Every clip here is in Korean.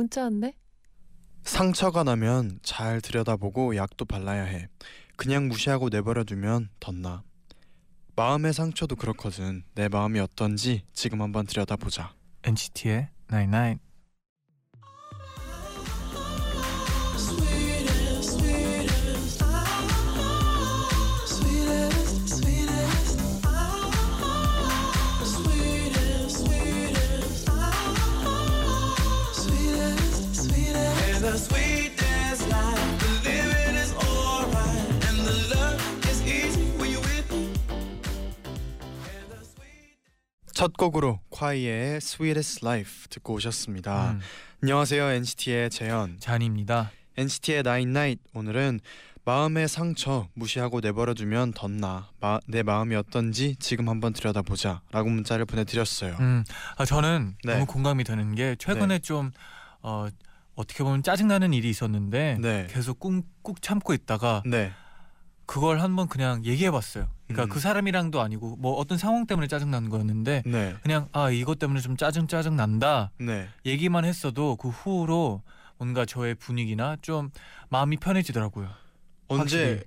문자 왔네. 상처가 나면 잘 들여다보고 약도 발라야 해. 그냥 무시하고 내버려두면 덧나. 마음의 상처도 그렇거든. 내 마음이 어떤지 지금 한번 들여다보자. NCT의 99 첫 곡으로 콰이의 Sweetest Life 듣고 오셨습니다. 음, 안녕하세요 NCT의 재현. 잔입니다. NCT의 Nine Night 오늘은 마음의 상처 무시하고 내버려두면 덧나. 마, 내 마음이 어떤지 지금 한번 들여다보자라고 문자를 보내드렸어요. 음, 아, 저는 네. 너무 공감이 되는 게 최근에 좀 어, 어떻게 보면 짜증나는 일이 있었는데 네. 계속 꾹, 꾹 참고 있다가 네. 그걸 한번 그냥 얘기해봤어요. 그러니까 음. 그 사람이랑도 아니고 뭐 어떤 상황 때문에 짜증나는 거였는데 네. 그냥 아 이것 때문에 좀 짜증 짜증 난다 네. 얘기만 했어도 그 후로 뭔가 저의 분위기나 좀 마음이 편해지더라고요. 언제.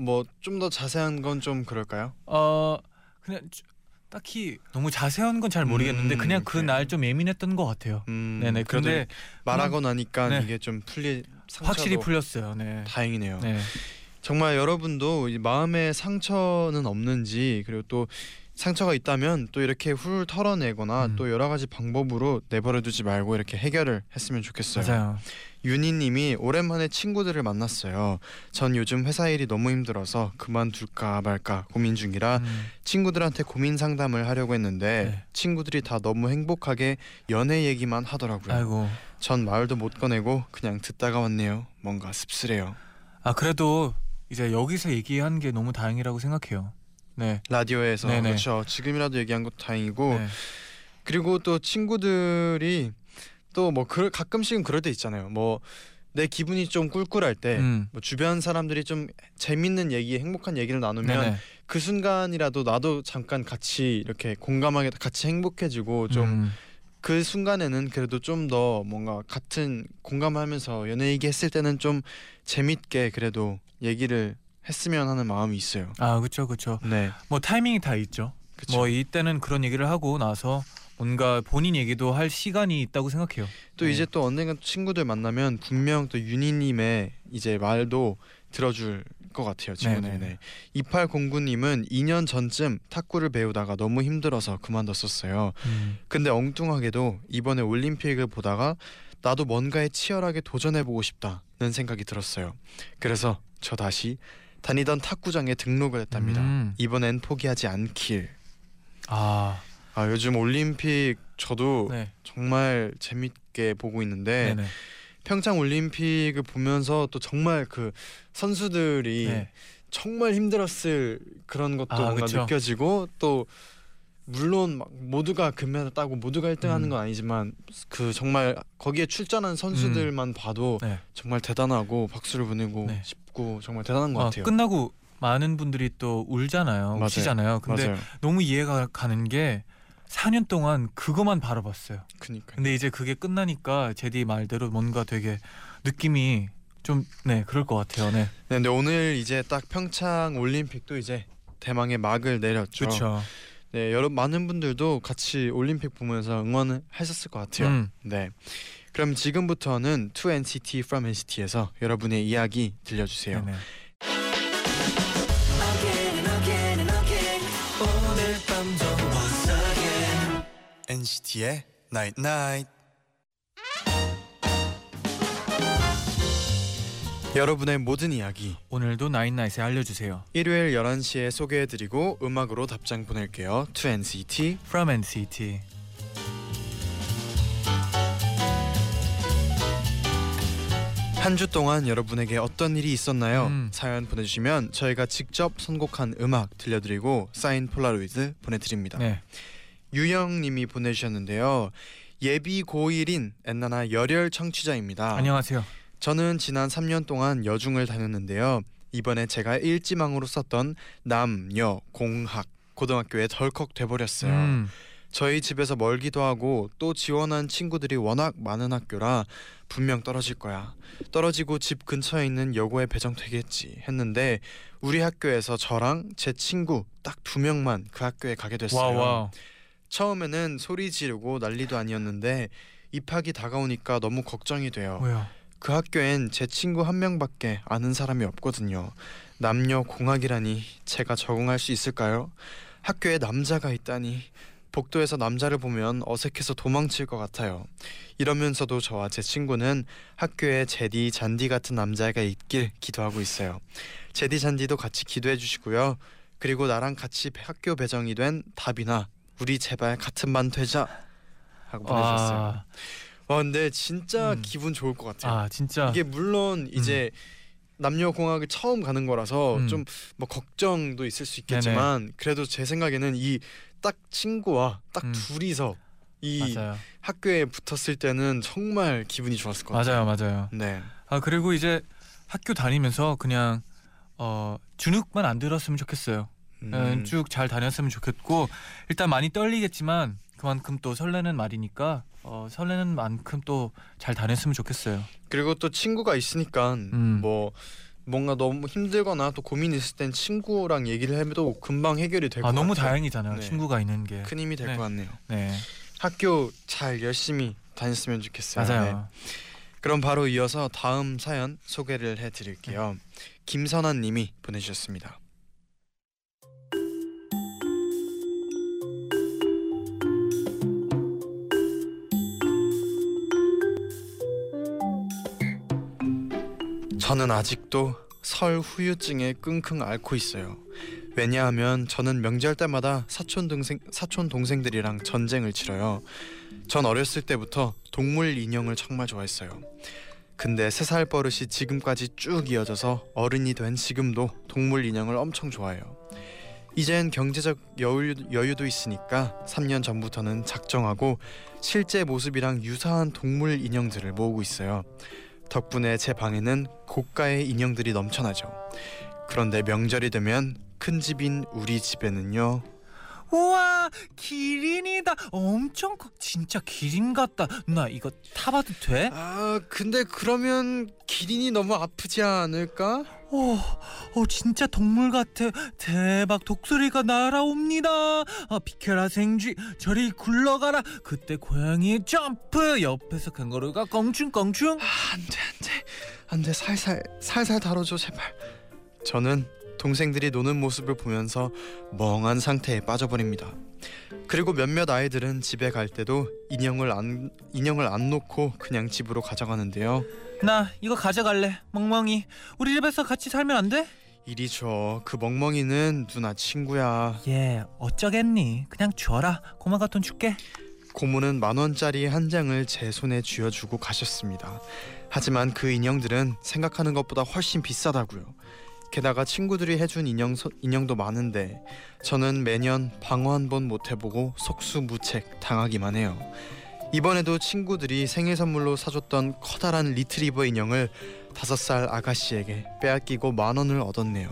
뭐 좀 더 자세한 건 좀 그럴까요? 어 그냥 주- 딱히 너무 자세한 건 잘 모르겠는데 음, 그냥 그래요. 그날 좀 예민했던 것 같아요. 음, 네네. 그래도 근데 말하고 나니까 네. 이게 좀 풀리 확실히 풀렸어요. 네. 다행이네요. 네. 정말 여러분도 이 마음에 상처는 없는지 그리고 또 상처가 있다면 또 이렇게 훌 털어내거나 음. 또 여러 가지 방법으로 내버려두지 말고 이렇게 해결을 했으면 좋겠어요. 맞아요. 윤희님이 오랜만에 친구들을 만났어요. 전 요즘 회사 일이 너무 힘들어서 그만둘까 말까 고민 중이라 음, 친구들한테 고민 상담을 하려고 했는데 네. 친구들이 다 너무 행복하게 연애 얘기만 하더라고요. 아이고. 전 말도 못 꺼내고 그냥 듣다가 왔네요. 뭔가 씁쓸해요. 아 그래도 이제 여기서 얘기한 게 너무 다행이라고 생각해요. 네. 라디오에서 네네. 그렇죠. 지금이라도 얘기한 것도 다행이고 네. 그리고 또 친구들이 또뭐 가끔씩은 그럴 때 있잖아요. 뭐 내 기분이 좀 꿀꿀할 때 음. 뭐 주변 사람들이 좀 재밌는 얘기, 행복한 얘기를 나누면 네네. 그 순간이라도 나도 잠깐 같이 이렇게 공감하게 같이 행복해지고 좀그 음, 순간에는 그래도 좀 더 뭔가 같은 공감하면서 연애 얘기했을 때는 좀 재밌게 그래도 얘기를 했으면 하는 마음이 있어요. 아 그렇죠 그렇죠. 네, 뭐 타이밍이 다 있죠. 그쵸. 뭐 이때는 그런 얘기를 하고 나서 뭔가 본인 얘기도 할 시간이 있다고 생각해요. 또 네. 이제 또 언젠가 친구들 만나면 분명 또 윤희님의 이제 말도 들어줄 것 같아요 친구들이. 네. 2809님은 2년 전쯤 탁구를 배우다가 너무 힘들어서 그만뒀었어요. 음. 근데 엉뚱하게도 이번에 올림픽을 보다가 나도 뭔가에 치열하게 도전해보고 싶다는 생각이 들었어요. 그래서 저 다시 다니던 탁구장에 등록을 했답니다. 음. 이번엔 포기하지 않길. 아 아 요즘 올림픽 저도 네. 정말 재밌게 보고 있는데 네네. 평창 올림픽을 보면서 또 정말 그 선수들이 네. 정말 힘들었을 그런 것도 아, 뭔가 그쵸. 느껴지고 또 물론 막 모두가 금메달 따고 모두가 1등하는 음. 건 아니지만 그 정말 거기에 출전한 선수들만 봐도 네. 정말 대단하고 박수를 보내고 네. 싶고 정말 대단한 것 아, 같아요. 끝나고 많은 분들이 또 울잖아요. 맞아요. 우시잖아요. 근데 맞아요. 너무 이해가 가는 게 4년 동안 그거만 바라봤어요. 그니까. 근데 이제 그게 끝나니까 제디 말대로 뭔가 되게 느낌이 좀 네 그럴 것 같아요. 네. 네, 근데 오늘 이제 딱 평창 올림픽도 이제 대망의 막을 내렸죠. 그렇죠. 네, 여러 많은 분들도 같이 올림픽 보면서 응원을 하셨을 것 같아요. 음. 네. 그럼 지금부터는 2NCT from NCT에서 여러분의 이야기 들려주세요. 네네. NCT의 Night Night. 여러분의 모든 이야기 오늘도 나인나잇에 알려주세요. 일요일 11시에 소개해드리고 음악으로 답장 보낼게요. 2NCT From NCT. 한 주 동안 여러분에게 어떤 일이 있었나요? 음. 사연 보내주시면 저희가 직접 선곡한 음악 들려드리고 사인 폴라로이드 보내드립니다. 네. 유영님이 보내주셨는데요. 예비 고1인 엔나나 열혈 청취자입니다. 안녕하세요. 저는 지난 3년 동안 여중을 다녔는데요. 이번에 제가 일지망으로 썼던 남여 공학 고등학교에 덜컥 돼버렸어요. 음. 저희 집에서 멀기도 하고 또 지원한 친구들이 워낙 많은 학교라 분명 떨어질 거야. 떨어지고 집 근처에 있는 여고에 배정되겠지 했는데 우리 학교에서 저랑 제 친구 딱 두 명만 그 학교에 가게 됐어요. 와 와. 처음에는 소리 지르고 난리도 아니었는데 입학이 다가오니까 너무 걱정이 돼요. 왜요? 그 학교엔 제 친구 한 명밖에 아는 사람이 없거든요. 남녀 공학이라니 제가 적응할 수 있을까요? 학교에 남자가 있다니 복도에서 남자를 보면 어색해서 도망칠 것 같아요. 이러면서도 저와 제 친구는 학교에 제디 잔디 같은 남자애가 있길 기도하고 있어요. 제디 잔디도 같이 기도해 주시고요. 그리고 나랑 같이 학교 배정이 된 답이나 우리 제발 같은 반 되자 하고 보내주셨어요. 와. 와 근데 진짜 음. 기분 좋을 것 같아요. 아 진짜. 이게 물론 이제 남녀 공학을 처음 가는 거라서 음. 좀뭐 걱정도 있을 수 있겠지만 그래도 제 생각에는 이 딱 친구와 딱 음. 둘이서 이 맞아요. 학교에 붙었을 때는 정말 기분이 좋았을 것 같아요. 맞아요, 맞아요. 네. 아 그리고 이제 학교 다니면서 그냥 어 주눅만 안 들었으면 좋겠어요. 음. 쭉잘 다녔으면 좋겠고 일단 많이 떨리겠지만 그만큼 또 설레는 말이니까 어, 설레는 만큼 또 잘 다녔으면 좋겠어요. 그리고 또 친구가 있으니까 음. 뭐 뭔가 너무 힘들거나 또 고민 있을 땐 친구랑 얘기를 해도 금방 해결이 될것 아 같아요. 너무 다행이잖아요. 네. 친구가 있는 게. 큰 힘이 될 네. 것 같네요. 네, 학교 잘 열심히 다녔으면 좋겠어요. 네. 맞아요. 그럼 바로 이어서 다음 사연 소개를 해드릴게요. 김선아님이 보내주셨습니다. 저는 아직도 설 후유증에 끙끙 앓고 있어요. 왜냐하면 저는 명절 때마다 사촌 동생 사촌 동생들이랑 전쟁을 치러요. 전 어렸을 때부터 동물 인형을 정말 좋아했어요. 근데 세 살 버릇이 지금까지 쭉 이어져서 어른이 된 지금도 동물 인형을 엄청 좋아해요. 이젠 경제적 여유, 여유도 있으니까 3년 전부터는 작정하고 실제 모습이랑 유사한 동물 인형들을 모으고 있어요. 덕분에 제 방에는 고가의 인형들이 넘쳐나죠. 그런데 명절이 되면 큰 집인 우리 집에는요. 우와 기린이다. 엄청 커. 진짜 기린 같다. 누나 이거 타봐도 돼? 아 근데 그러면 기린이 너무 아프지 않을까? 오, 어 진짜 동물 같아. 대박 독수리가 날아옵니다. 아, 비켜라 생쥐. 저리 굴러가라. 그때 고양이의 점프. 옆에서 캥거루가 껑충껑충. 아, 안 돼 안 돼 안 돼 살살 살살 다뤄줘 제발. 저는 동생들이 노는 모습을 보면서 멍한 상태에 빠져버립니다. 그리고 몇몇 아이들은 집에 갈 때도 인형을 안 인형을 안 놓고 그냥 집으로 가져가는데요. 나 이거 가져갈래. 멍멍이. 우리 집에서 같이 살면 안 돼? 이리 줘. 그 멍멍이는 누나 친구야. 예, 어쩌겠니. 그냥 줘라. 고마가 돈 줄게. 고모는 만 원짜리 한 장을 제 손에 쥐어주고 가셨습니다. 하지만 그 인형들은 생각하는 것보다 훨씬 비싸다고요. 게다가 친구들이 해준 인형 소- 인형도 많은데 저는 매년 방어 한 번 못 해보고 속수무책 당하기만 해요. 이번에도 친구들이 생일 선물로 사줬던 커다란 리트리버 인형을 다섯 살 아가씨에게 빼앗기고 만 원을 얻었네요.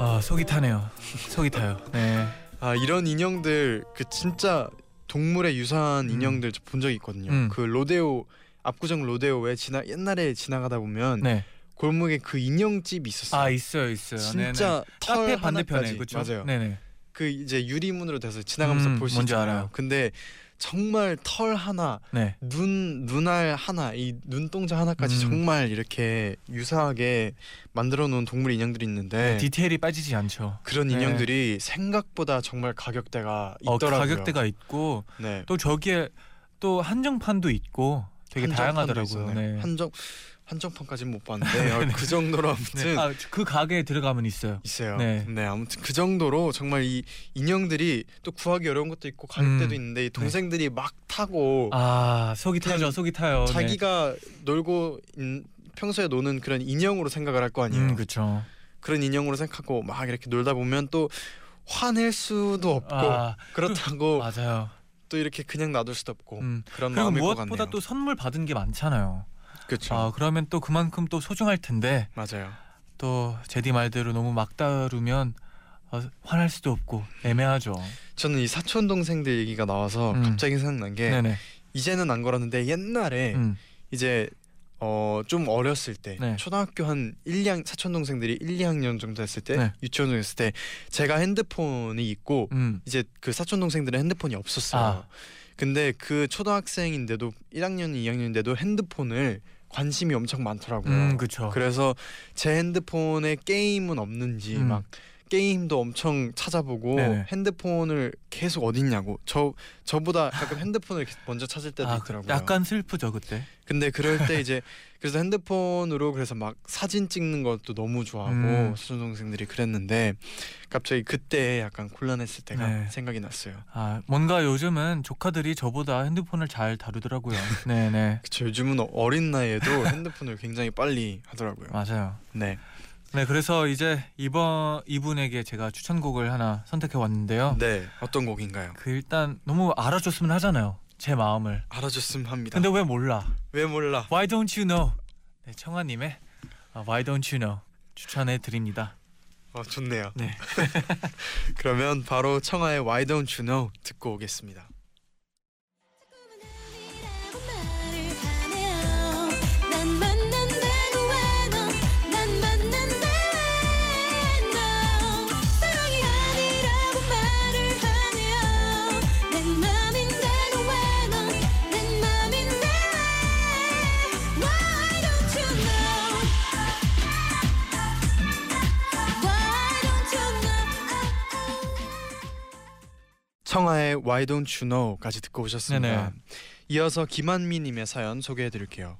아, 속이 타네요. 속이 타요. 네. 아 이런 인형들 그 진짜 동물에 유사한 음. 인형들 저본 적이 있거든요. 음. 그 로데오 압구정 로데오에 지나 옛날에 지나가다 보면 네. 골목에 그 인형집이 있었어요. 아, 있어요, 있어요. 네네. 진짜 털 카페 반대편에. 그렇죠? 맞아요. 네네. 그 이제 유리문으로 돼서 지나가면서 음, 볼 수 있잖아요. 알아요. 근데 정말 털 하나, 네. 눈 눈알 하나, 이 눈동자 하나까지 음. 정말 이렇게 유사하게 만들어 놓은 동물 인형들이 있는데 디테일이 빠지지 않죠. 그런 네. 인형들이 생각보다 정말 가격대가 어, 있더라고요. 가격대가 있고 네. 또 저기에 또 한정판도 있고 되게 다양하더라고요. 네. 한정 한정판까지는 못 봤는데 어, 그 정도로 아무튼 네. 아, 그 가게에 들어가면 있어요. 있어요. 네. 네. 아무튼 그 정도로 정말 이 인형들이 또 구하기 어려운 것도 있고 가격대도 음. 있는데 이 동생들이 막 타고 아 속이 타죠, 속이 타요. 네. 자기가 놀고 인- 평소에 노는 그런 인형으로 생각을 할 거 아니에요. 음, 그렇죠. 그런 인형으로 생각하고 막 이렇게 놀다 보면 또 화낼 수도 없고 아, 그렇다고 맞아요. 또 이렇게 그냥 놔둘 수도 없고 음. 그런 마음일 것 무엇보다 같네요. 또 선물 받은 게 많잖아요. 그렇죠. 아, 그러면 또 그만큼 또 소중할 텐데 맞아요. 또 제디 말대로 너무 막 다루면 어, 화날 수도 없고 애매하죠. 저는 이 사촌 동생들 얘기가 나와서 음. 갑자기 생각난 게 네네. 이제는 안 걸었는데 옛날에 음. 이제 어 좀 어렸을 때 네. 초등학교 한 1, 2학 사촌 동생들이 1, 2학년 정도 했을 때 네. 유치원 정도 했을 때 제가 핸드폰이 있고 음. 이제 그 사촌 동생들은 핸드폰이 없었어요. 아. 근데 그 초등학생인데도 1학년, 2학년인데도 핸드폰을 관심이 엄청 많더라고요. 음, 그렇죠. 그래서 제 핸드폰에 게임은 없는지 음. 막 게임도 엄청 찾아보고 네네. 핸드폰을 계속 어딨냐고 저 저보다 가끔 핸드폰을 먼저 찾을 때도 아, 있더라고요. 약간 슬프죠 그때. 근데 그럴 때 이제 그래서 핸드폰으로 그래서 막 사진 찍는 것도 너무 좋아하고 음. 사촌 동생들이 그랬는데 갑자기 그때 약간 곤란했을 때가 네. 생각이 났어요. 아 뭔가 요즘은 조카들이 저보다 핸드폰을 잘 다루더라고요. 네네 그쵸 요즘은 어린 나이에도 핸드폰을 굉장히 빨리 하더라고요. 맞아요. 네, 네 그래서 이제 이번 이분에게 제가 추천곡을 하나 선택해 왔는데요. 네 어떤 곡인가요? 그 일단 너무 알아줬으면 하잖아요. 제 마음을. 알아줬으면 합니다. 근데 왜 몰라? 왜 몰라? Why don't you know? 네, 청아님의 아, Why don't you know 추천해 드립니다. 어, 좋네요. 네. 그러면 바로 청하의 Why Don't You Know 듣고 오겠습니다. 청하의 Why Don't You Know까지 듣고 오셨습니다. 네네. 이어서 김한미님의 사연 소개해드릴게요.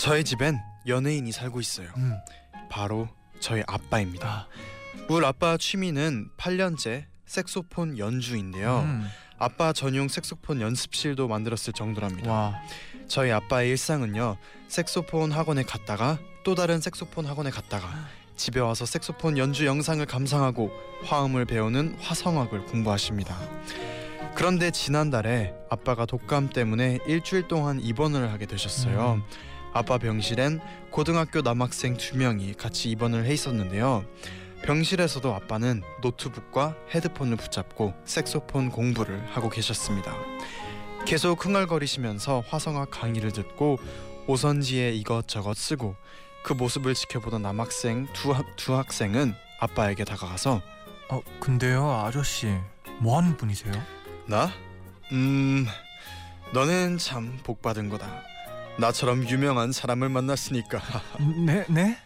저희 집엔 연예인이 살고 있어요. 음. 바로 저희 아빠입니다. 아, 우리 아빠 취미는 8년째 색소폰 연주인데요. 음. 아빠 전용 색소폰 연습실도 만들었을 정도랍니다. 와. 저희 아빠의 일상은요. 색소폰 학원에 갔다가 또 다른 색소폰 학원에 갔다가 집에 와서 색소폰 연주 영상을 감상하고 화음을 배우는 화성학을 공부하십니다. 그런데 지난달에 아빠가 독감 때문에 일주일 동안 입원을 하게 되셨어요. 음. 아빠 병실엔 고등학교 남학생 두 명이 같이 입원을 해 있었는데요. 병실에서도 아빠는 노트북과 헤드폰을 붙잡고 색소폰 공부를 하고 계셨습니다. 계속 흥얼거리시면서 화성학 강의를 듣고 오선지에 이것저것 쓰고 그 모습을 지켜보던 남학생 두, 학- 두 학생은 아빠에게 다가가서 어 근데요 아저씨 뭐 하는 분이세요? 나? 음 너는 참 복받은 거다 나처럼 유명한 사람을 만났으니까 네 네?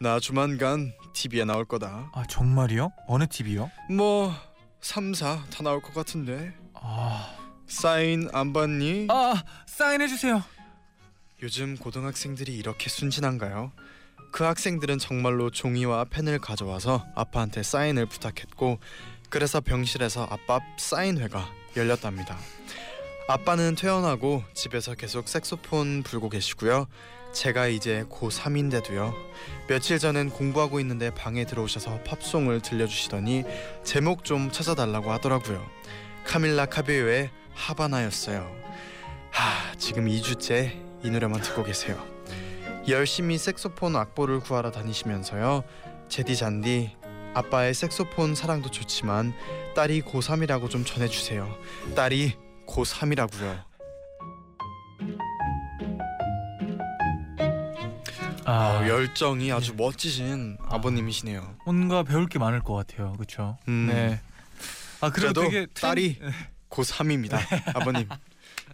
나 조만간 TV에 나올 거다 아 정말이요? 어느 TV요? 뭐 3, 4 다 나올 것 같은데 아, 사인 안 받니? 아 사인해 주세요. 요즘 고등학생들이 이렇게 순진한가요? 그 학생들은 정말로 종이와 펜을 가져와서 아빠한테 사인을 부탁했고 그래서 병실에서 아빠 사인회가 열렸답니다. 아빠는 퇴원하고 집에서 계속 색소폰 불고 계시고요. 제가 이제 고3인데도요. 며칠 전엔 공부하고 있는데 방에 들어오셔서 팝송을 들려주시더니 제목 좀 찾아달라고 하더라고요. 카밀라 카베요의 하바나였어요. 하, 지금 2주째 이 노래만 듣고 계세요. 열심히 색소폰 악보를 구하러 다니시면서요. 제디 잔디 아빠의 색소폰 사랑도 좋지만 딸이 고3이라고 좀 전해주세요. 딸이 고3이라고요. 아 어, 열정이 아주 멋지신 아. 아버님이시네요. 뭔가 배울 게 많을 것 같아요. 그렇죠? 음, 네. 아 그래도 되게 딸이 고3입니다. 아버님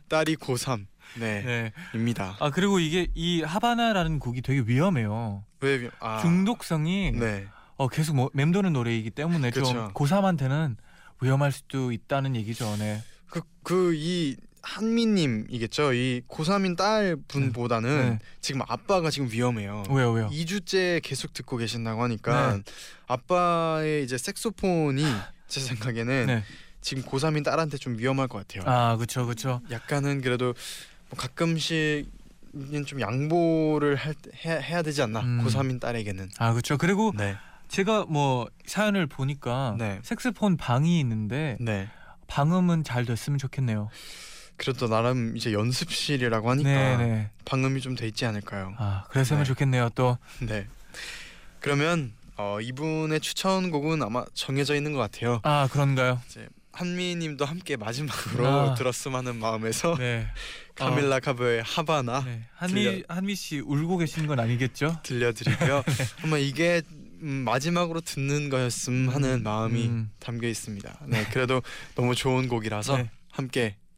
딸이 고3 네. 네 입니다. 아 그리고 이게 이 하바나라는 곡이 되게 위험해요. 왜 아, 중독성이 네 어 계속 뭐 맴도는 노래이기 때문에 좀 그쵸. 고3한테는 위험할 수도 있다는 얘기죠. 네. 그이 한미님이겠죠. 이 고3인 딸 분보다는 네. 지금 아빠가 지금 위험해요. 왜요, 왜요? 2주째 계속 듣고 계신다고 하니까 네. 아빠의 이제 색소폰이 제 생각에는 네. 지금 고3인 딸한테 좀 위험할 것 같아요. 아, 그렇죠, 그렇죠. 약간은 그래도 뭐 가끔씩은 좀 양보를 할, 때- 해야, 해야 되지 않나 음. 고3인 딸에게는 아, 그렇죠. 그리고 네, 제가 뭐 사연을 보니까 네. 색스폰 방이 있는데 네. 방음은 잘 됐으면 좋겠네요. 그래도 나름 이제 연습실이라고 하니까 네, 네. 방음이 좀 돼 있지 않을까요? 아, 그랬으면 네. 좋겠네요. 또 네. 그러면 어, 이분의 추천곡은 아마 정해져 있는 것 같아요. 아, 그런가요? 이제 한미님도 함께 마지막으로 아. 들었으면 하는 마음에서 네. 카밀라 카베의 하바나 네. 한미 들려- 한미 씨 울고 계시는 건 아니겠죠? 들려드리고요. 아마 이게 음, 마지막으로 듣는 거였음 하는 마음이 음. 담겨 있습니다. 네, 그래도 너무 좋은 곡이라서 네. 함께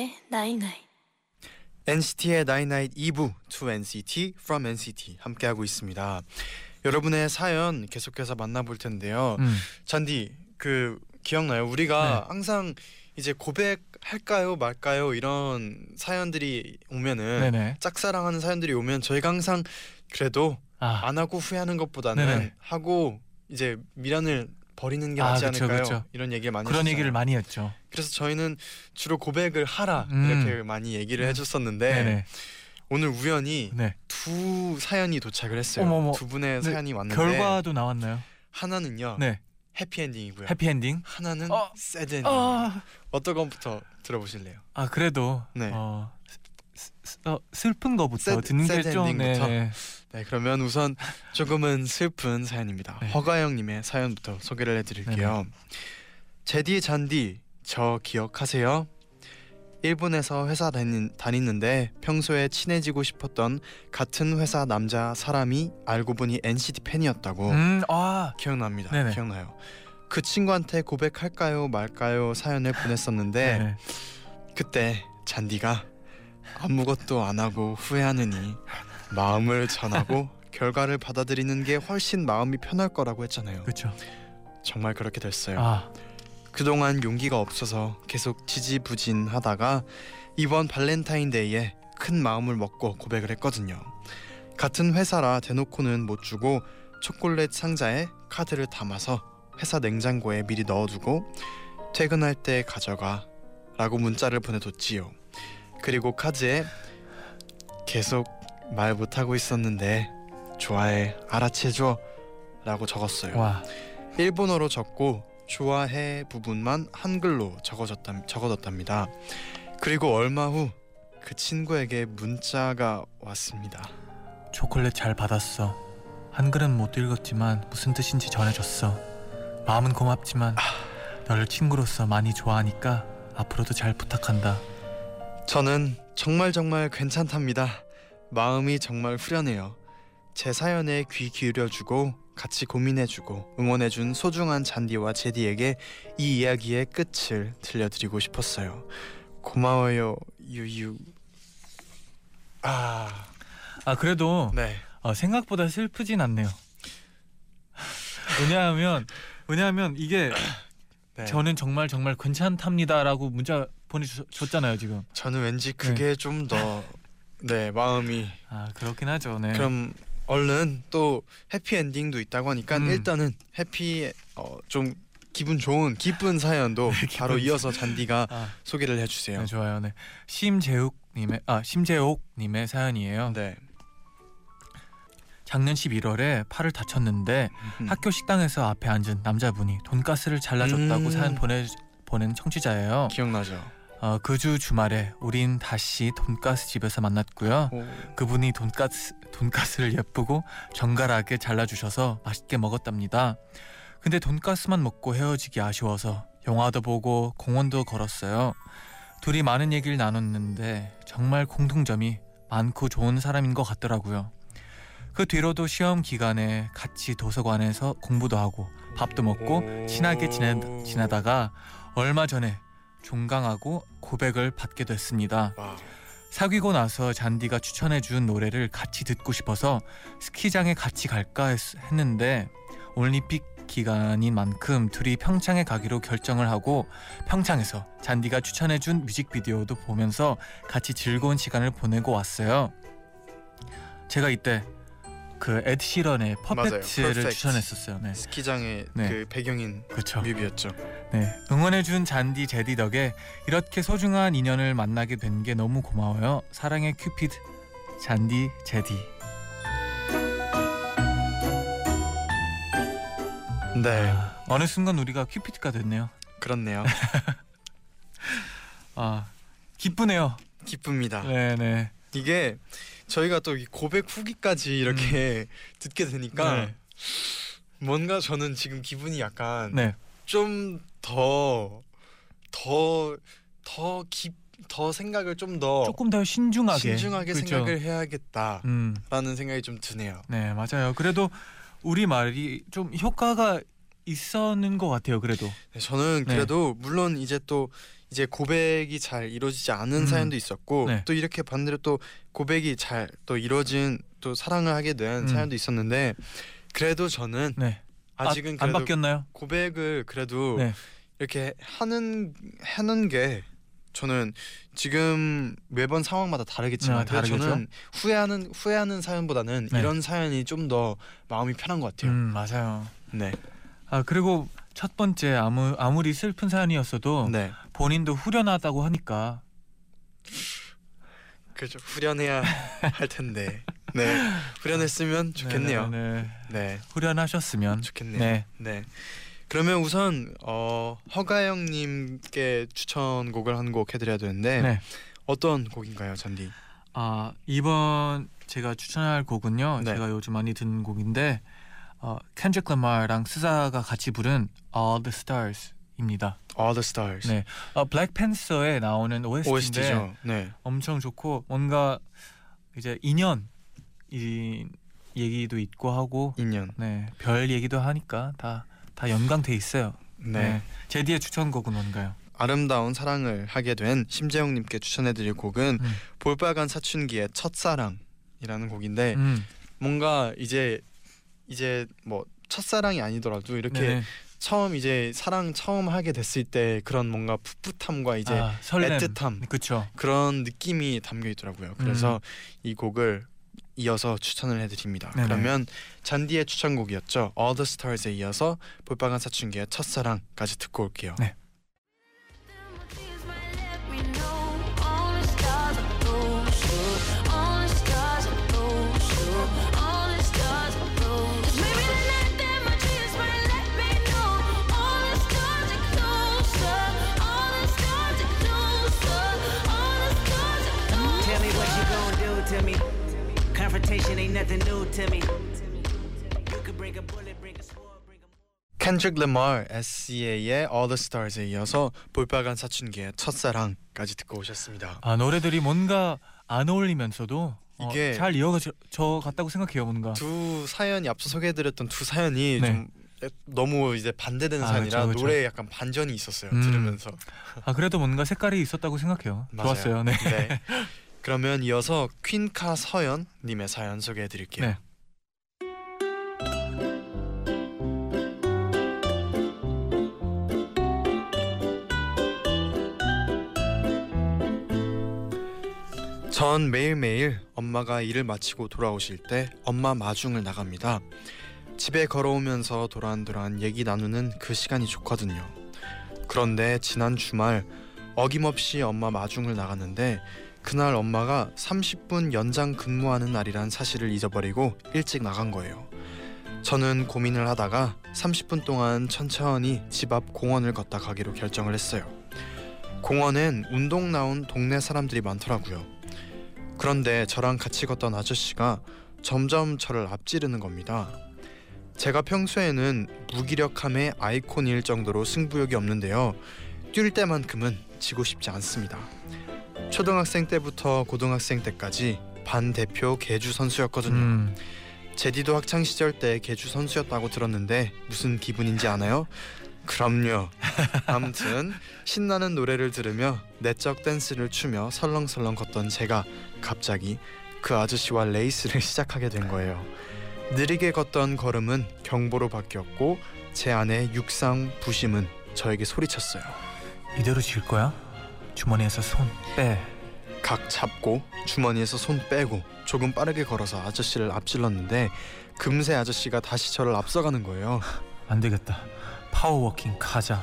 NCT의 night night NCT의 나인나잇 2부 To NCT From NCT 함께 하고 있습니다. 여러분의 사연 계속해서 만나볼 텐데요. 음. 잔디 그 기억나요? 우리가 네. 항상 이제 고백할까요 말까요 이런 사연들이 오면은 네네. 짝사랑하는 사연들이 오면 저희가 항상 그래도 아, 안 하고 후회하는 것보다는 네네. 하고 이제 미련을 버리는 게 아, 낫지 그쵸, 않을까요? 그쵸. 이런 얘기를 많이 그런 했었잖아요. 얘기를 많이 했죠. 그래서 저희는 주로 고백을 하라 음. 이렇게 많이 얘기를 해줬었는데 네네. 오늘 우연히 네. 두 사연이 도착을 했어요. 어머머. 두 분의 네, 사연이 왔는데 결과도 나왔나요? 하나는요 네. 해피엔딩이고요. 해피엔딩. 하나는 어. sad ending. 아, 어떤 것부터 들어보실래요? 아 그래도 네. 어, 스- 스- 어, 슬픈 거부터 sad- 듣는 게 sad 좀 ending부터? 네. 네, 그러면 우선 조금은 슬픈 사연입니다. 네. 허가영님의 사연부터 소개를 해드릴게요. 제디 잔디 저 기억하세요? 일본에서 회사 다니, 다니는데 평소에 친해지고 싶었던 같은 회사 남자 사람이 알고 보니 NCT 팬이었다고 음, 아, 기억납니다. 네네. 기억나요. 그 친구한테 고백할까요 말까요 사연을 보냈었는데 네. 그때 잔디가 아무것도 안 하고 후회하느니 마음을 전하고 결과를 받아들이는 게 훨씬 마음이 편할 거라고 했잖아요. 그렇죠. 정말 그렇게 됐어요. 아, 그동안 용기가 없어서 계속 지지부진하다가 이번 발렌타인데이에 큰 마음을 먹고 고백을 했거든요. 같은 회사라 대놓고는 못 주고 초콜릿 상자에 카드를 담아서 회사 냉장고에 미리 넣어두고 퇴근할 때 가져가 라고 문자를 보내뒀지요. 그리고 카드에 계속 말 못하고 있었는데 좋아해 알아채줘 라고 적었어요. 와, 일본어로 적고 좋아해 부분만 한글로 적어졌다, 적어뒀답니다. 그리고 얼마 후 그 친구에게 문자가 왔습니다. 초콜릿 잘 받았어. 한글은 못 읽었지만 무슨 뜻인지 전해줬어. 마음은 고맙지만 너를 친구로서 많이 좋아하니까 앞으로도 잘 부탁한다. 저는 정말 정말 괜찮답니다. 마음이 정말 후련해요. 제 사연에 귀 기울여주고 같이 고민해주고 응원해준 소중한 잔디와 제디에게 이 이야기의 끝을 들려드리고 싶었어요. 고마워요 유유. 아, 아 그래도 네. 어, 생각보다 슬프진 않네요. 왜냐하면 왜냐하면 이게 네. 저는 정말 정말 괜찮답니다라고 문자 보내줬잖아요 지금. 저는 왠지 그게 좀더 네 마음이 아 그렇긴 하죠. 네. 그럼 얼른 또 해피 엔딩도 있다고 하니까 음. 일단은 해피 어, 좀 기분 좋은 기쁜 사연도 바로 이어서 잔디가 아, 소개를 해주세요. 네, 좋아요. 네. 심재욱 님의 아 심재옥 님의 사연이에요. 네. 작년 11월에 팔을 다쳤는데 학교 식당에서 앞에 앉은 남자분이 돈가스를 잘라줬다고 음. 사연 보내 보낸 청취자예요. 기억나죠? 어, 그주 주말에 우린 다시 돈가스 집에서 만났고요. 오. 그분이 돈가스 돈가스를 예쁘고 정갈하게 잘라주셔서 맛있게 먹었답니다. 근데 돈가스만 먹고 헤어지기 아쉬워서 영화도 보고 공원도 걸었어요. 둘이 많은 얘기를 나눴는데 정말 공통점이 많고 좋은 사람인 것 같더라고요. 그 뒤로도 시험 기간에 같이 도서관에서 공부도 하고 밥도 먹고 오. 친하게 지내, 지내다가 얼마 전에 종강하고 고백을 받게 됐습니다. 와. 사귀고 나서 잔디가 추천해준 노래를 같이 듣고 싶어서 스키장에 같이 갈까 했, 했는데 올림픽 기간인 만큼 둘이 평창에 가기로 결정을 하고 평창에서 잔디가 추천해준 뮤직비디오도 보면서 같이 즐거운 시간을 보내고 왔어요. 제가 이때 그 에드 시런의 맞아요. 퍼펙트를. 추천했었어요. 네, 스키장의 네. 그 배경인 그렇죠. 뮤비였죠. 네, 응원해준 잔디 제디 덕에 이렇게 소중한 인연을 만나게 된 게 너무 고마워요. 사랑의 큐피드 잔디 제디. 네. 아, 어느 순간 우리가 큐피드가 됐네요. 그렇네요. 아 기쁘네요. 기쁩니다. 네, 네. 이게 저희가 또이 고백 후기까지 이렇게 듣게 되니까 음. 네. 뭔가 저는 지금 기분이 약간 네. 좀더 더 더 깊 더 생각을 좀 더 조금 더 신중하게 신중하게 그렇죠? 생각을 해야겠다라는 음, 생각이 좀 드네요. 네 맞아요. 그래도 우리 말이 좀 효과가 있었는 것 같아요. 그래도. 네, 저는 네. 그래도 물론 이제 또 이제 고백이 잘 이루어지지 않은 음. 사연도 있었고 네. 또 이렇게 반대로 또 고백이 잘 또 이루어진 또 사랑을 하게 된 음. 사연도 있었는데 그래도 저는 네. 아직은 아, 안 바뀌었나요? 고백을 그래도 네. 이렇게 하는 하는 게 저는 지금 매번 상황마다 다르겠지만 네. 저는 후회하는 후회하는 사연보다는 네. 이런 사연이 좀 더 마음이 편한 것 같아요. 음 맞아요. 네, 아 그리고 첫 번째 아무 아무리 슬픈 사연이었어도 네, 본인도 후련하다고 하니까 그렇죠. 후련해야 할 텐데, 네, 후련했으면 좋겠네요. 네, 네, 네. 네, 후련하셨으면 좋겠네요. 네. 네. 그러면 우선 어, 허가영님께 추천곡을 한 곡 해드려야 되는데 네. 어떤 곡인가요, 잔디? 아 이번 제가 추천할 곡은요. 네. 제가 요즘 많이 듣는 곡인데 어, 켄드릭 라마랑 스자가 같이 부른 All the Stars입니다. All the Stars. 네. 어, 블랙팬서에 나오는 OST인데 OST죠. 네. 엄청 좋고 뭔가 이제 인연 이 얘기도 있고 하고 인연. 네, 별 얘기도 하니까 다 다 연관돼 있어요. 네. 제디의 추천곡은 뭔가요? 아름다운 사랑을 하게 된 심재영님께 추천해드릴 곡은 음. 볼빨간 사춘기의 첫사랑이라는 곡인데 음. 뭔가 이제 이제 뭐 첫사랑이 아니더라도 이렇게 네네. 처음 이제 사랑 처음 하게 됐을 때 그런 뭔가 풋풋함과 이제 아, 설렘. 애틋함 그쵸. 그런 느낌이 담겨 있더라고요. 그래서 이 곡을 이어서 추천을 해드립니다. 네네. 그러면 잔디의 추천곡이었죠. All the Stars에 이어서 볼빨간 사춘기의 첫사랑까지 듣고 올게요. 네. 켄드릭 레말 SCA의 All the Stars에 이어서 볼빨간 사춘기의 첫사랑까지 듣고 오셨습니다. 아 노래들이 뭔가 안 어울리면서도 어, 이게- 잘 이어져 저 같다고 생각해요 뭔가. 두 사연이 앞서 소개해드렸던 두 사연이 네. 좀 너무 이제 반대되는 아, 사연이라 그쵸, 그쵸. 노래에 약간 반전이 있었어요. 음. 들으면서. 아 그래도 뭔가 색깔이 있었다고 생각해요. 맞아요. 좋았어요. 네. 네. 그러면 이어서 퀸카 서연 님의 사연 소개해 드릴게요. 네. 전 매일매일 엄마가 일을 마치고 돌아오실 때 엄마 마중을 나갑니다. 집에 걸어오면서 도란도란 얘기 나누는 그 시간이 좋거든요. 그런데 지난 주말 어김없이 엄마 마중을 나갔는데 그날 엄마가 30분 연장 근무하는 날이란 사실을 잊어버리고 일찍 나간 거예요. 저는 고민을 하다가 30분 동안 천천히 집 앞 공원을 걷다 가기로 결정을 했어요. 공원엔 운동 나온 동네 사람들이 많더라고요. 그런데 저랑 같이 걷던 아저씨가 점점 저를 앞지르는 겁니다. 제가 평소에는 무기력함의 아이콘일 정도로 승부욕이 없는데요. 뛸 때만큼은 지고 싶지 않습니다. 초등학생 때부터 고등학생 때까지 반 대표 계주 선수였거든요. 음, 제디도 학창 시절 때 계주 선수였다고 들었는데 무슨 기분인지 아나요? 그럼요. 아무튼 신나는 노래를 들으며 내적 댄스를 추며 설렁설렁 걷던 제가 갑자기 그 아저씨와 레이스를 시작하게 된 거예요. 느리게 걷던 걸음은 경보로 바뀌었고 제 안의 육상 부심은 저에게 소리쳤어요. 이대로 질 거야? 주머니에서 손 빼. 각 잡고 주머니에서 손 빼고 조금 빠르게 걸어서 아저씨를 앞질렀는데 금세 아저씨가 다시 저를 앞서가는 거예요. 안 되겠다. power walking 가자.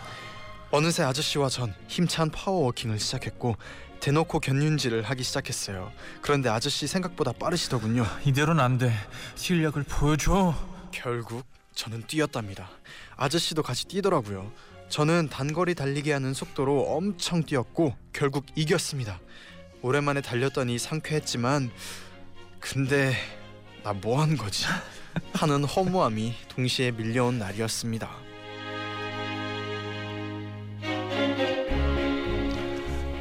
어느새 아저씨와 전 힘찬 power walking을 시작했고 대놓고 곁눈질을 하기 시작했어요. 그런데 아저씨 생각보다 빠르시더군요. 이대로는 안 돼. 실력을 보여줘. 결국 저는 뛰었답니다. 아저씨도 같이 뛰더라고요. 저는 단거리 달리기 하는 속도로 엄청 뛰었고 결국 이겼습니다. 오랜만에 달렸더니 상쾌했지만 근데 나 뭐 한 거지? 하는 허무함이 동시에 밀려온 날이었습니다.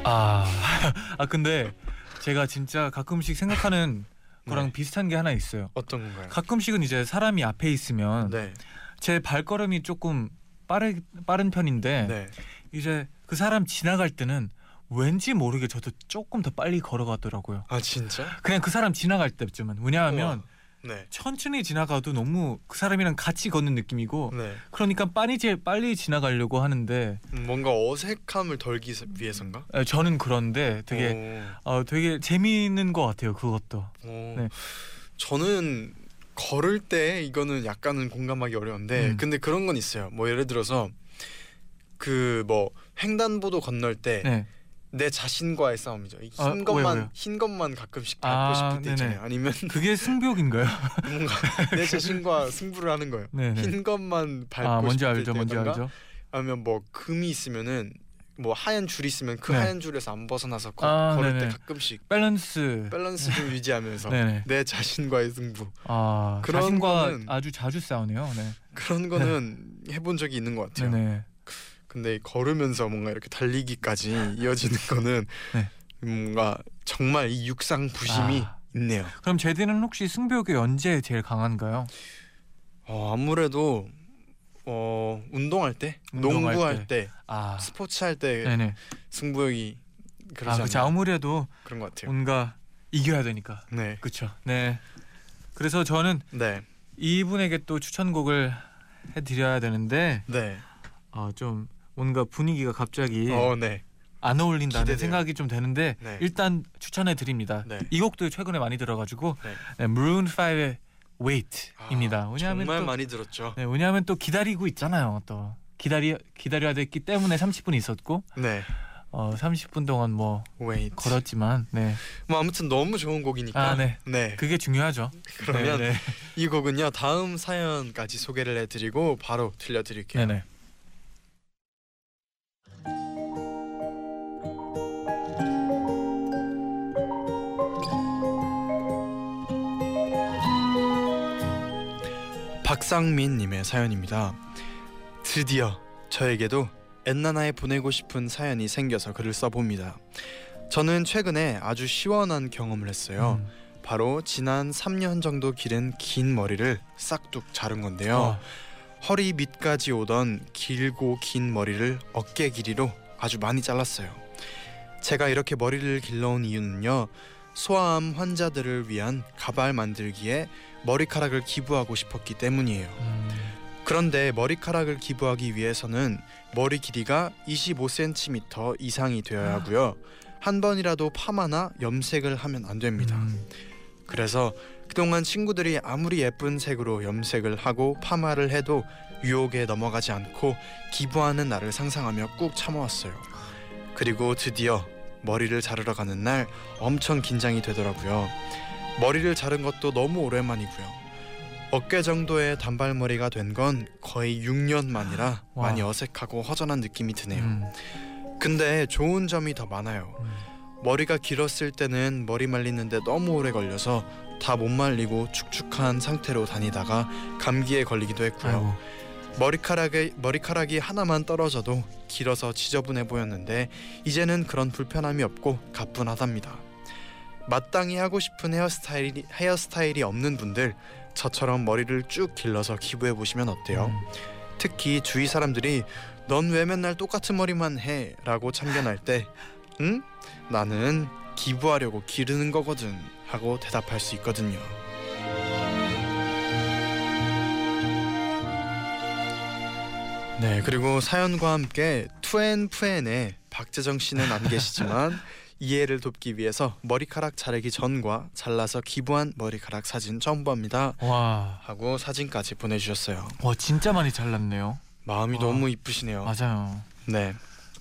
아, 아 근데 제가 진짜 가끔씩 생각하는 거랑 네. 비슷한 게 하나 있어요. 어떤 건가요? 가끔씩은 이제 사람이 앞에 있으면 네, 제 발걸음이 조금 빠르 빠른 편인데 네. 이제 그 사람 지나갈 때는 왠지 모르게 저도 조금 더 빨리 걸어가더라고요. 아 진짜? 그냥 그 사람 지나갈 때쯤은 왜냐하면 네, 천천히 지나가도 너무 그 사람이랑 같이 걷는 느낌이고 네. 그러니까 빨리 제 빨리 지나가려고 하는데 음, 뭔가 어색함을 덜기 위해서인가? 에, 저는 그런데 되게 어, 되게 재미있는 것 같아요 그것도. 오. 네. 저는 걸을 때 이거는 약간은 공감하기 어려운데 음. 근데 그런 건 있어요. 뭐 예를 들어서 그 뭐 횡단보도 건널 때내 네, 자신과의 싸움이죠. 이 아, 흰 왜요, 것만 왜요? 흰 것만 가끔씩 밟고 아, 싶을 때 네네. 있잖아요. 아니면 그게 승부욕인가요? 뭔가 내 자신과 승부를 하는 거예요. 네네. 흰 것만 밟고 아 뭔지 싶을 알죠, 뭔지 때던가 알죠. 아니면 뭐 금이 있으면은 뭐 하얀 줄이 있으면 그 네. 하얀 줄에서 안 벗어나서 거, 아, 걸을 네네. 때 가끔씩 밸런스. 밸런스 좀 유지하면서 네네. 내 자신과의 승부 아 그런 자신과 거는- 아주 자주 싸우네요. 네. 그런 거는 해본 적이 있는 것 같아요. 네네. 근데 걸으면서 뭔가 이렇게 달리기까지 이어지는 거는 네. 뭔가 정말 이 육상 부심이 아. 있네요. 그럼 제디는 혹시 승부욕이 언제 제일 강한가요? 어, 아무래도 어, 운동할 때, 운동할 농구할 때, 아 스포츠 할 때. 승부욕이 아 그러지 그쵸 않나요? 아무래도 그런 것 같아요. 뭔가 이겨야 되니까. 네, 그쵸. 네. 그래서 저는 네, 이분에게 또 추천곡을 해드려야 되는데 네. 어, 좀 뭔가 분위기가 갑자기 어, 네, 안 어울린다는 기대돼요. 생각이 좀 되는데 네. 일단 추천해 드립니다. 네. 이 곡도 최근에 많이 들어가지고 네. 네, Maroon 5의 Wait입니다. 아, 왜냐하면 정말 또, 많이 들었죠. 네, 왜냐하면 또 기다리고 있잖아요. 또 기다리 기다려야 됐기 때문에 30분 있었고 네, 어, 30분 동안 뭐 wait. 걸었지만 네 뭐 아무튼 너무 좋은 곡이니까. 아, 네. 네. 그게 중요하죠. 그러면 네, 네. 이 곡은요 다음 사연까지 소개를 해 드리고 바로 들려 드릴게요. 네 네. 박상민님의 사연입니다. 드디어 저에게도 엔나나에 보내고 싶은 사연이 생겨서 글을 써봅니다. 저는 최근에 아주 시원한 경험을 했어요. 음. 바로 지난 3년 정도 기른 긴 머리를 싹둑 자른 건데요. 어, 허리 밑까지 오던 길고 긴 머리를 어깨 길이로 아주 많이 잘랐어요. 제가 이렇게 머리를 길러온 이유는요. 소아암 환자들을 위한 가발 만들기에 머리카락을 기부하고 싶었기 때문이에요. 음, 그런데 머리카락을 기부하기 위해서는 머리 길이가 25cm 이상이 되어야 하고요. 한 번이라도 파마나 염색을 하면 안 됩니다. 음, 그래서 그동안 친구들이 아무리 예쁜 색으로 염색을 하고 파마를 해도 유혹에 넘어가지 않고 기부하는 날을 상상하며 꾹 참아왔어요. 그리고 드디어 머리를 자르러 가는 날 엄청 긴장이 되더라고요. 머리를 자른 것도 너무 오랜만이고요. 어깨 정도의 단발머리가 된 건 거의 6년 만이라 와. 많이 어색하고 허전한 느낌이 드네요. 음, 근데 좋은 점이 더 많아요. 음. 머리가 길었을 때는 머리 말리는데 너무 오래 걸려서 다 못 말리고 축축한 상태로 다니다가 감기에 걸리기도 했고요. 아이고. 머리카락에 머리카락이 하나만 떨어져도 길어서 지저분해 보였는데 이제는 그런 불편함이 없고 가뿐하답니다. 마땅히 하고 싶은 헤어스타일이 헤어스타일이 없는 분들 저처럼 머리를 쭉 길러서 기부해 보시면 어때요? 음. 특히 주위 사람들이 넌 왜 맨날 똑같은 머리만 해? 라고 참견할 때 응? 나는 기부하려고 기르는 거거든 하고 대답할 수 있거든요. 네 그리고 사연과 함께 투앤푸앤의 박재정 씨는 안 계시지만 이해를 돕기 위해서 머리카락 자르기 전과 잘라서 기부한 머리카락 사진 첨부합니다 와, 하고 사진까지 보내주셨어요. 와 진짜 많이 잘랐네요. 마음이 와. 너무 이쁘시네요. 맞아요. 네.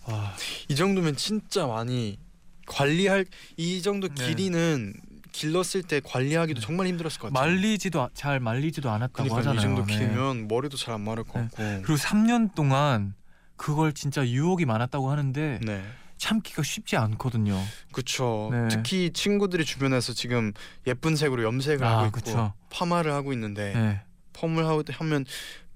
와, 이 정도면 진짜 많이 관리할 이 정도 네. 길이는 길렀을 때 관리하기도 네. 정말 힘들었을 것 같아요. 말리지도 아- 잘 말리지도 않았다고 그러니까 하잖아요. 이 정도 네. 길면 머리도 잘 안 마를 것 네. 같고. 그리고 3년 동안 그걸 진짜 유혹이 많았다고 하는데 네. 참기가 쉽지 않거든요. 그쵸. 네. 특히 친구들이 주변에서 지금 예쁜 색으로 염색을 아, 하고 있고 그쵸. 파마를 하고 있는데 네. 펌을 하고 하면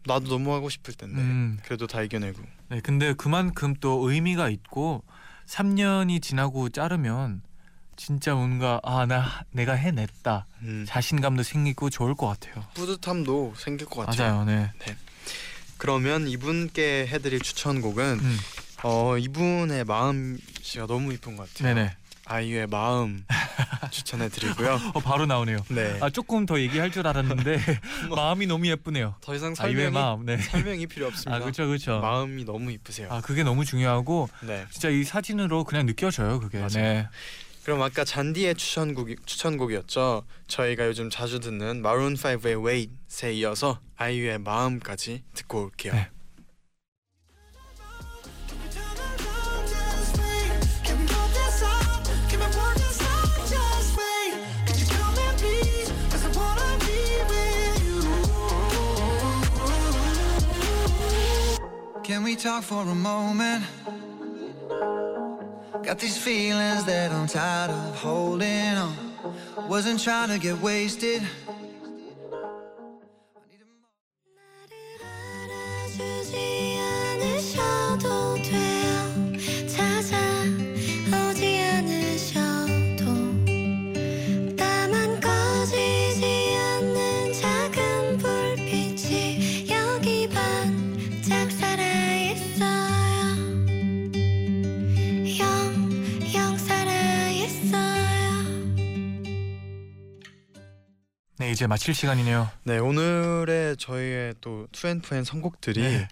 나도 너무 하고 싶을 텐데 음. 그래도 다 이겨내고. 네, 근데 그만큼 또 의미가 있고 3년이 지나고 자르면 진짜 뭔가 아 나 내가 해냈다 음. 자신감도 생기고 좋을 것 같아요. 뿌듯함도 생길 것 같아요. 맞아요, 네. 그러면 이분께 해드릴 추천곡은 음, 어 이분의 마음씨가 너무 이쁜 것 같아요. 네네. 아이유의 마음 추천해드리고요. 어 바로 나오네요. 네. 아 조금 더 얘기할 줄 알았는데 마음이 너무 예쁘네요. 더 이상 아이유의 설명이 마음, 네. 설명이 필요 없습니다. 아 그렇죠, 그렇죠. 마음이 너무 이쁘세요. 아 그게 너무 중요하고 네. 진짜 이 사진으로 그냥 느껴져요, 그게. 맞아요. 네. 그럼 아까 잔디의 추천곡이 추천곡이었죠. 저희가 요즘 자주 듣는 마룬 5의 Wait에 이어서 아이유의 마음까지 듣고 올게요. 네. Can we talk for a moment? Got these feelings that I'm tired of holding on. Wasn't trying to get wasted. 이제 마칠 시간이네요. 네 오늘의 저희의 또 투엔프엔 선곡들이 네.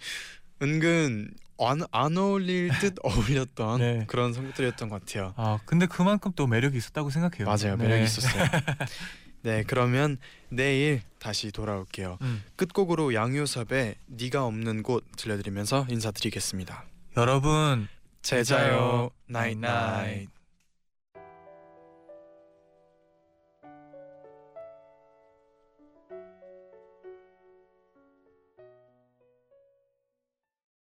은근 안, 안 어울릴 듯 어울렸던 네. 그런 선곡들이었던 것 같아요. 아 근데 그만큼 또 매력이 있었다고 생각해요. 맞아요 네. 매력 있었어요. 네 그러면 내일 다시 돌아올게요. 음. 끝곡으로 양요섭의 네가 없는 곳 들려드리면서 인사드리겠습니다. 여러분 제자요 제자요. 나잇 나잇.